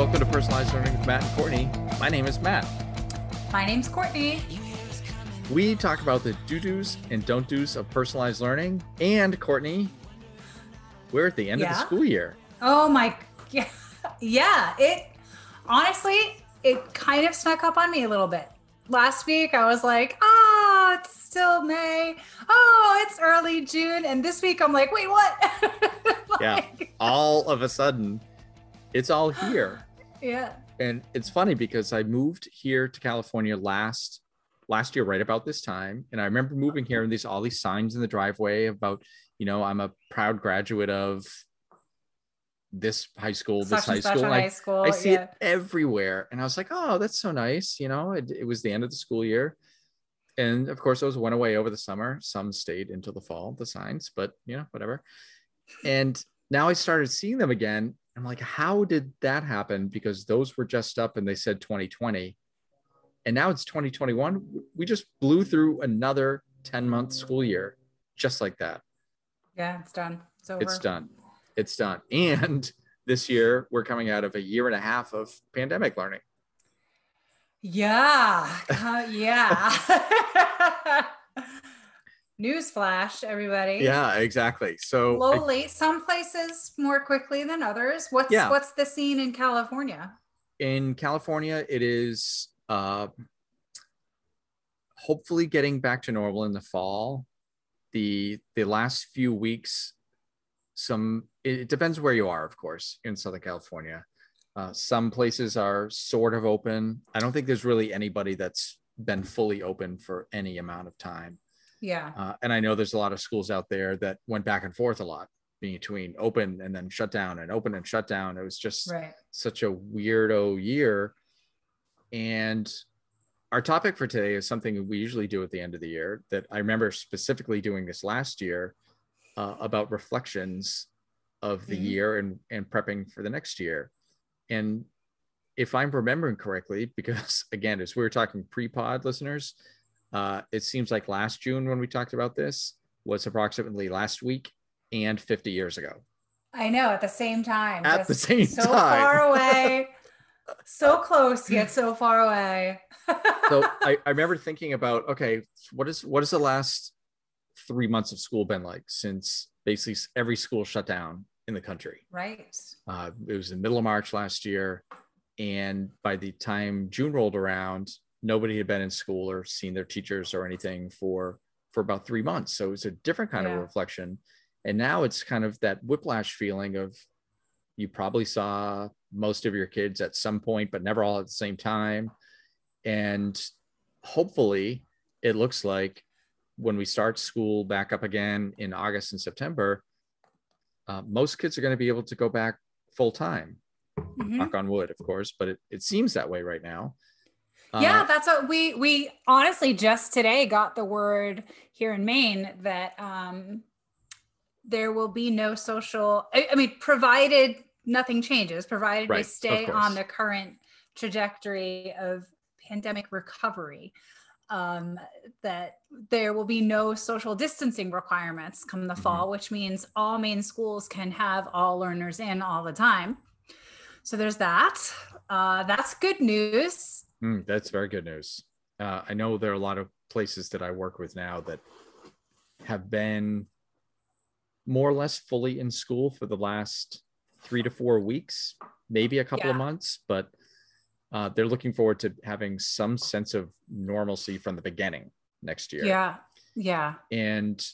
welcome to Personalized Learning with Matt and Courtney. My name is Matt. My name's Courtney. We talk about the do do's and don't do's of personalized learning. And Courtney, we're at the end Yeah? of the school year. Oh my, yeah, yeah. It honestly, it kind of snuck up on me a little bit. Last week, I was like, ah, it's still May. Oh, it's early June. And this week, I'm like, wait, what? Yeah. All of a sudden, it's all here. Yeah. And it's funny because I moved here to California last last year, right about this time. And I remember moving here and these all these signs in the driveway about, you know, I'm a proud graduate of this high school, this high school. I high school. I see yeah. it everywhere. And I was like, oh, that's so nice. You know, it, it was the end of the school year. And of course, those went away over the summer. Some stayed until the fall, the signs, but you know, whatever. And now I started seeing them again. I'm like, how did that happen? Because those were just up and they said 2020. And now it's 2021. We just blew through another 10 month school year just like that. Yeah, it's done. It's over. It's done. It's done. And this year, we're coming out of a year and a half of pandemic learning. Yeah. Uh, yeah. Newsflash, everybody. Yeah, exactly. So, I- Slowly, some places more quickly than others. What's Yeah. what's the scene in California? in California, it is uh, hopefully getting back to normal in the fall. The the last few weeks, some it, it depends where you are, of course, in Southern California. Uh, some places are sort of open. I don't think there's really anybody that's been fully open for any amount of time. Yeah. Uh, and I know there's a lot of schools out there that went back and forth a lot between open and then shut down and open and shut down. It was just Right. such a weirdo year. And our topic for today is something we usually do at the end of the year that I remember specifically doing this last year uh, about reflections of the Mhm. year and, and prepping for the next year. And if I'm remembering correctly, because again, as we were talking pre pod listeners, uh, it seems like last June when we talked about this was approximately last week and 50 years ago. I know at the same time. At the same so time. far away. so close yet so far away. so I, I remember thinking about okay what is what is the last three months of school been like since basically every school shut down in the country right. uh, it was in the middle of march last year and by the time june rolled around nobody had been in school or seen their teachers or anything for for about three months. So it was a different kind Yeah. of reflection. And now it's kind of that whiplash feeling of you probably saw most of your kids at some point but never all at the same time. And hopefully it looks like when we start school back up again in august and september uh, most kids are going to be able to go back full time. Mhm. knock on wood of course but it, it seems that way right now yeah, Uh, that's what we we honestly just today got the word here in Maine that um there will be no social I, I mean provided nothing changes, provided Right, we stay on the current trajectory of pandemic recovery. Um, that there will be no social distancing requirements come the Mhm. fall, which means all Maine schools can have all learners in all the time. So there's that. Uh, that's good news. Mm, that's very good news. Uh, I know there are a lot of places that I work with now that have been more or less fully in school for the last three to four weeks, maybe a couple of months, but uh, they're looking forward to having some sense of normalcy from the beginning next year. Yeah. Yeah. And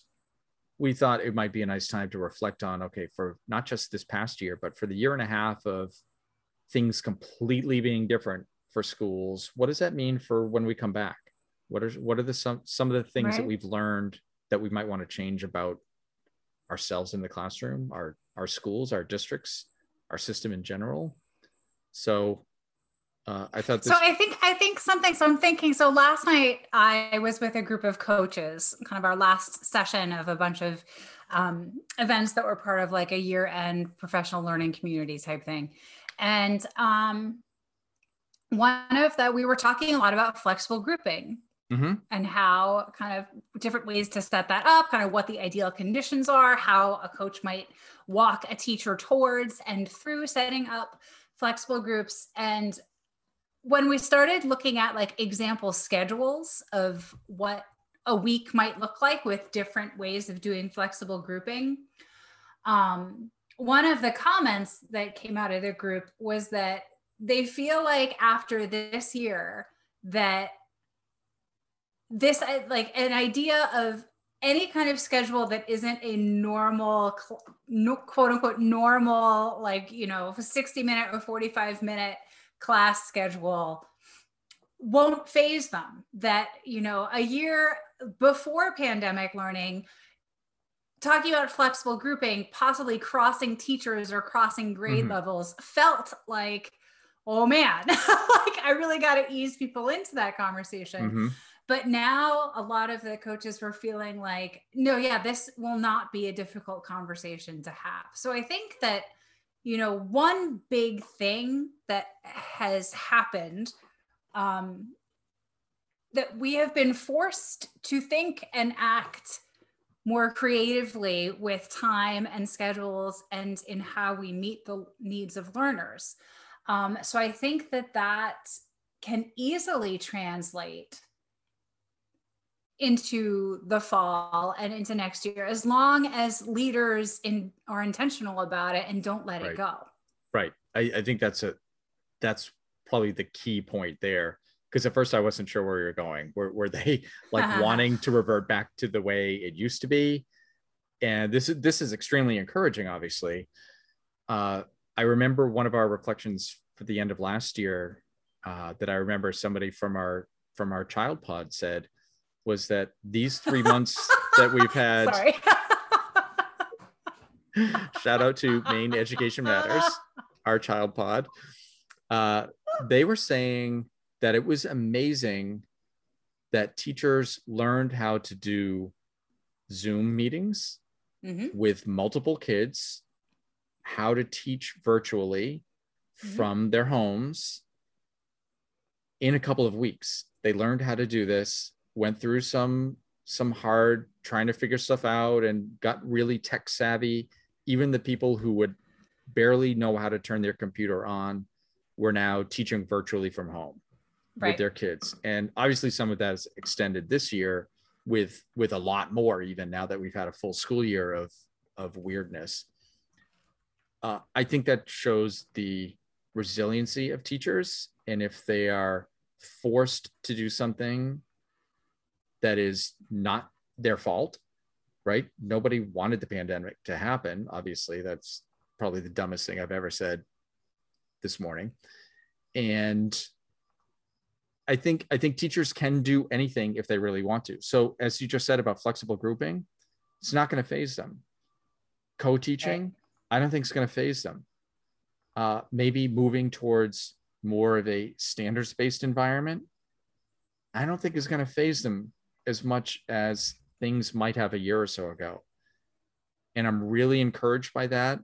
we thought it might be a nice time to reflect on okay, for not just this past year, but for the year and a half of things completely being different for schools, what does that mean for when we come back? What are what are the some some of the things that we've learned that we might want to change about ourselves in the classroom, our our schools, our districts, our system in general? So uh, I thought this So I think I think something. So I'm thinking. So last night I was with a group of coaches, kind of our last session of a bunch of um, events that were part of like a year-end professional learning community type thing, and um, one of that we were talking a lot about flexible grouping Mhm. and how kind of different ways to set that up, kind of what the ideal conditions are, how a coach might walk a teacher towards and through setting up flexible groups and when we started looking at like example schedules of what a week might look like with different ways of doing flexible grouping um, one of the comments that came out of the group was that they feel like after this year that this uh, like an idea of any kind of schedule that isn't a normal quote unquote normal like you know 60 minute or 45 minute class schedule won't faze them that you know a year before pandemic learning talking about flexible grouping possibly crossing teachers or crossing grade mm-hmm. levels felt like oh man like i really got to ease people into that conversation mm-hmm. but now a lot of the coaches were feeling like no yeah this will not be a difficult conversation to have so i think that you know one big thing that has happened um, that we have been forced to think and act more creatively with time and schedules and in how we meet the needs of learners. Um, so I think that that can easily translate into the fall and into next year as long as leaders in are intentional about it and don't let right. it go right I, I think that's a that's probably the key point there because at first I wasn't sure where you're going. Were, were they like wanting to revert back to the way it used to be? And this is this is extremely encouraging, obviously. Uh, I remember one of our reflections for the end of last year uh, that I remember somebody from our from our child pod said was that these three months that we've had shout out to Maine Education Matters, our child pod. Uh, they were saying that it was amazing that teachers learned how to do Zoom meetings mm-hmm. with multiple kids, how to teach virtually mm-hmm. from their homes in a couple of weeks. They learned how to do this, went through some some hard trying to figure stuff out and got really tech savvy. Even the people who would barely know how to turn their computer on were now teaching virtually from home right. with their kids and obviously some of that is extended this year with with a lot more even now that we've had a full school year of of weirdness uh, i think that shows the resiliency of teachers and if they are forced to do something that is not their fault right nobody wanted the pandemic to happen obviously that's probably the dumbest thing i've ever said this morning and I think I think teachers can do anything if they really want to. So as you just said about flexible grouping, it's not going to faze them. Co-teaching. I don't think it's going to faze them. Uh, maybe moving towards more of a standards-based environment, I don't think is going to faze them as much as things might have a year or so ago. And I'm really encouraged by that.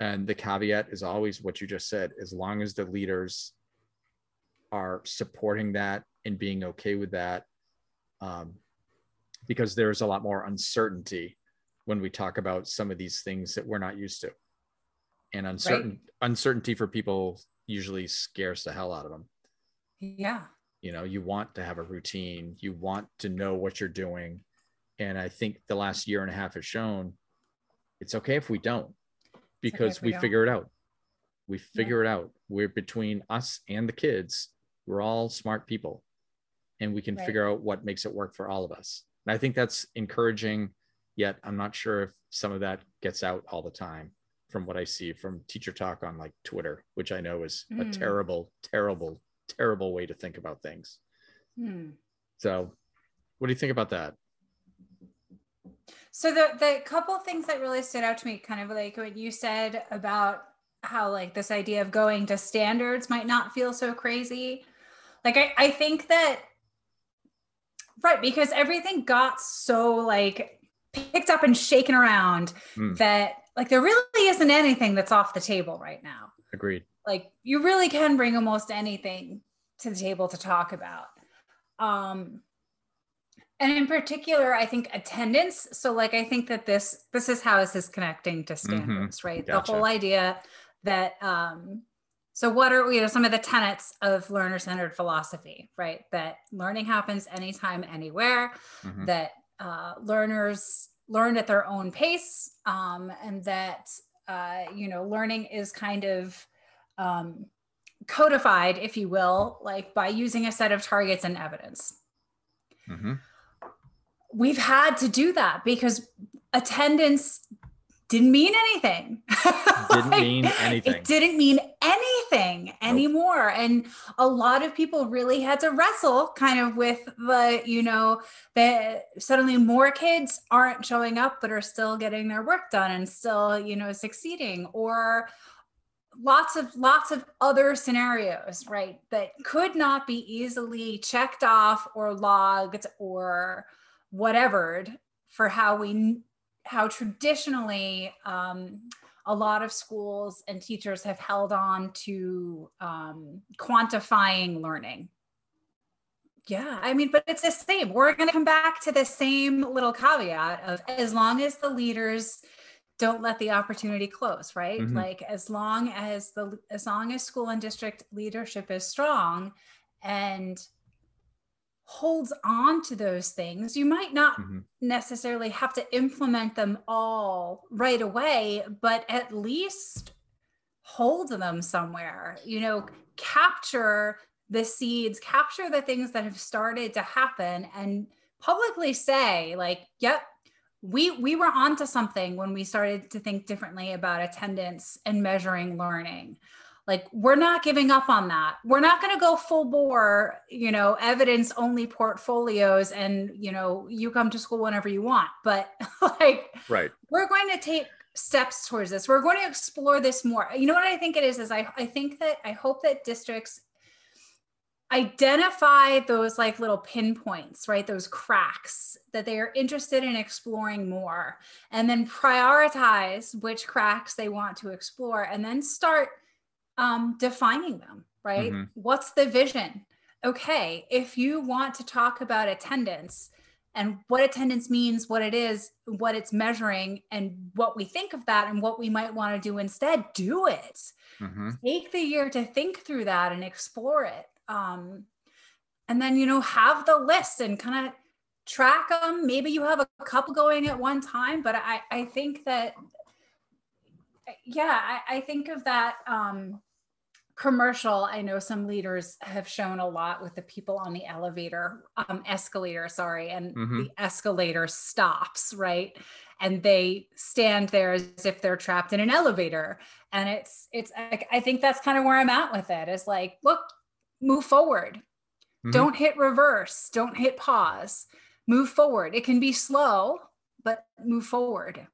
And the caveat is always what you just said: as long as the leaders are supporting that and being okay with that um, because there's a lot more uncertainty when we talk about some of these things that we're not used to. And uncertain right. uncertainty for people usually scares the hell out of them. Yeah. You know you want to have a routine. You want to know what you're doing. And i think the last year and a half has shown it's okay if we don't because okay we, we figure it out. We figure yeah. it out. We're between us and the kids. We're all smart people and we can right. figure out what makes it work for all of us. And I think that's encouraging, yet I'm not sure if some of that gets out all the time from what I see from teacher talk on like Twitter, which I know is mm. a hmm. terrible, terrible, terrible way to think about things. Mm. So, what do you think about that? So the the couple things that really stood out to me, kind of like what you said about how like this idea of going to standards might not feel so crazy. Like I, I think that right because everything got so like picked up and shaken around mm. that like there really isn't anything that's off the table right now. Agreed. Like you really can bring almost anything to the table to talk about. Um and in particular i think attendance so like i think that this this is how this is connecting to mm-hmm. standards mm-hmm. right gotcha. the whole idea that um So, what are you know some of the tenets of learner-centered philosophy? Right, that learning happens anytime, anywhere. Mm-hmm. That uh, learners learn at their own pace, um, and that uh, you know learning is kind of um, codified, if you will, like by using a set of targets and evidence. Mm-hmm. We've had to do that because attendance didn't mean anything. Didn't like, mean anything. It didn't mean anything anymore. And a lot of people really had to wrestle kind of with the, you know, that suddenly more kids aren't showing up but are still getting their work done and still, you know, succeeding or lots of lots of other scenarios right that could not be easily checked off or logged or whatever for how we how traditionally um, a lot of schools and teachers have held on to um, quantifying learning. Yeah i mean but it's the same. We're going to come back to the same little caveat of as long as the leaders don't let the opportunity close right? Mm-hmm. like as long as the as long as school and district leadership is strong and holds on to those things you might not mm-hmm. necessarily have to implement them all right away but at least hold them somewhere you know capture the seeds capture the things that have started to happen and publicly say like yep we we were onto something when we started to think differently about attendance and measuring learning like we're not giving up on that. We're not going to go full bore you know evidence only portfolios and you know you come to school whenever you want. But like right. we're going to take steps towards this. We're going to explore this more. You know what i think it is is i, I think that i hope that districts identify those like little pinpoints, right? Those cracks that they are interested in exploring more, and then prioritize which cracks they want to explore, and then start um, defining them, right? Mm-hmm. What's the vision? Okay, if you want to talk about attendance and what attendance means, what it is, what it's measuring, and what we think of that, and what we might want to do instead, do it. Mm-hmm. Take the year to think through that and explore it um, and then you know have the list and kind of track them maybe you have a couple going at one time but i i think that yeah i, I think of that um, commercial i know some leaders have shown a lot with the people on the elevator um, escalator sorry and mm-hmm. the escalator stops right and they stand there as if they're trapped in an elevator and it's it's i think that's kind of where i'm at with it is like look move forward. Mm-hmm. Don't hit reverse. Don't hit pause. Move forward. It can be slow, but move forward.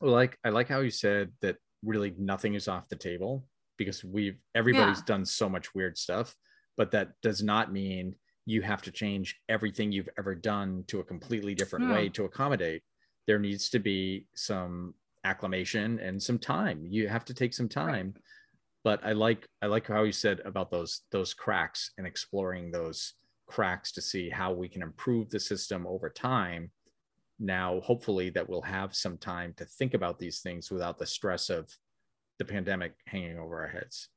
Well, like I like how you said that really nothing is off the table because we've everybody's yeah. done so much weird stuff, but that does not mean you have to change everything you've ever done to a completely different way hmm. to accommodate. There needs to be some acclimation and some time. You have to take some time. Right but I like I like how you said about those those cracks and exploring those cracks to see how we can improve the system over time. Now, hopefully, that we'll have some time to think about these things without the stress of the pandemic hanging over our heads.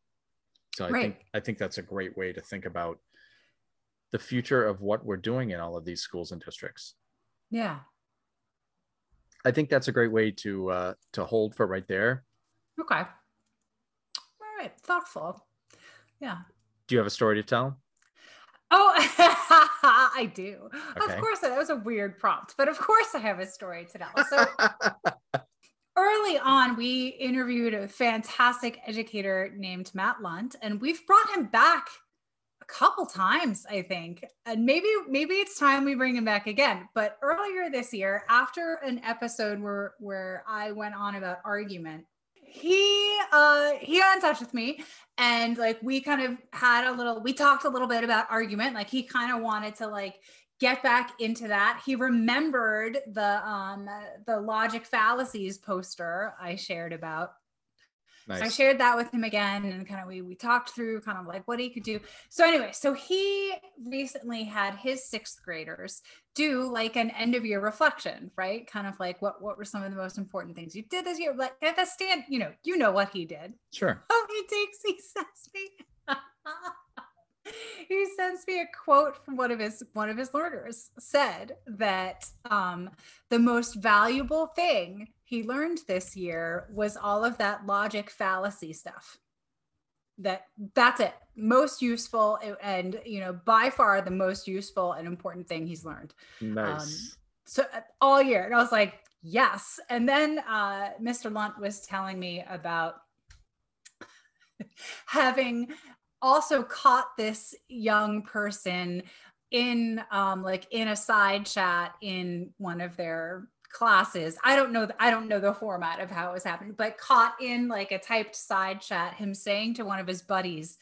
So I right. think I think that's a great way to think about the future of what we're doing in all of these schools and districts. Yeah. I think that's a great way to uh, to hold for right there. Okay all right Thoughtful. Yeah. Do you have a story to tell? Oh, I do. Okay. Of course, that was a weird prompt, but of course, I have a story to tell. So, early on, we interviewed a fantastic educator named Matt Lunt, and we've brought him back a couple times, I think. And maybe maybe it's time we bring him back again. But earlier this year, after an episode where where I went on about argument, he uh he got in touch with me and like we kind of had a little we talked a little bit about argument. Like he kind of wanted to like get back into that. He remembered the um the logic fallacies poster i shared about Nice. So I shared that with him again and kind of we we talked through kind of like what he could do. So anyway, so he recently had his sixth graders do like an end of year reflection, right? Kind of like what what were some of the most important things you did this year? Like at the stand, you know, you know what he did. Sure. Oh, he takes he sends me he sends me a quote from one of his one of his learners said that um, the most valuable thing he learned this year was all of that logic fallacy stuff. That that's it. Most useful and you know by far the most useful and important thing he's learned. Nice. Um, so uh, all year and i was like yes. And then uh, mr lunt was telling me about having also caught this young person in um like in a side chat in one of their classes i don't know i don't know the format of how it was happening but caught in like a typed side chat him saying to one of his buddies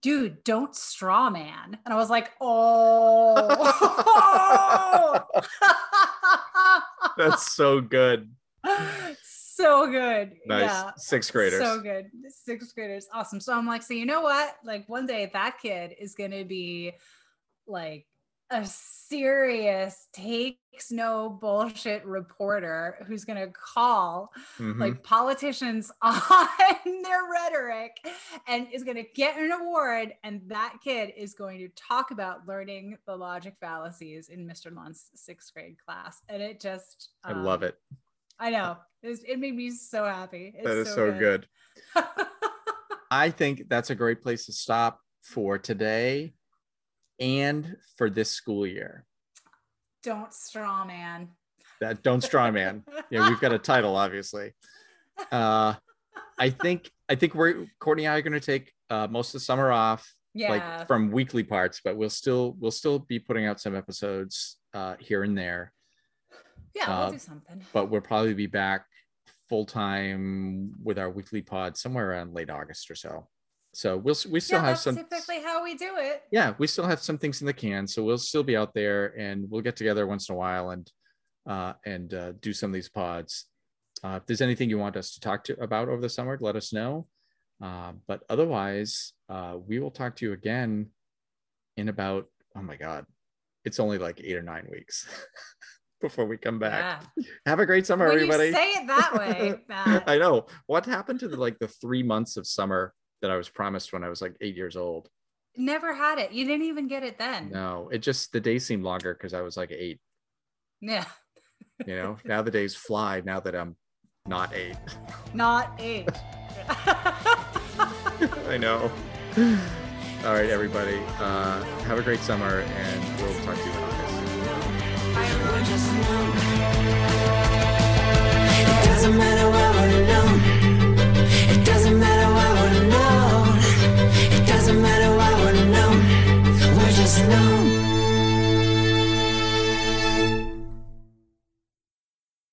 dude don't straw man and i was like oh that's so good so good. Nice. Yeah. Sixth graders. So good. Sixth graders. Awesome. So I'm like, so you know what? Like one day that kid is going to be like a serious takes no bullshit reporter who's going to call mm-hmm. like politicians on their rhetoric and is going to get an award and that kid is going to talk about learning the logic fallacies in mr lunt's sixth grade class and it just um, i love it I know. It, was, it made me so happy. It's that is so, so good. good. I think that's a great place to stop for today and for this school year. Don't straw man. That don't straw man. yeah, we've got a title, obviously. Uh, I think I think we're Courtney and I are going to take uh, most of the summer off, yeah. like from weekly parts, but we'll still we'll still be putting out some episodes uh, here and there. Yeah, we'll uh, do something. But we'll probably be back full time with our weekly pod somewhere around late August or so. So we'll we still yeah, have some typically we do it. Yeah, we still have some things in the can, so we'll still be out there and we'll get together once in a while and uh, and uh, do some of these pods. Uh, if there's anything you want us to talk to about over the summer, let us know. Uh, but otherwise, uh, we will talk to you again in about oh my god, it's only like eight or nine weeks. before we come back. Yeah. Have a great summer, when everybody. You say it that way. I know. What happened to the, like the three months of summer that I was promised when I was like eight years old? Never had it. You didn't even get it then. No, it just the days seemed longer because I was like eight. Yeah. you know, now the days fly now that I'm not eight. Not eight. I know. All right, everybody. Uh, have a great summer, and we'll talk to you in August. We're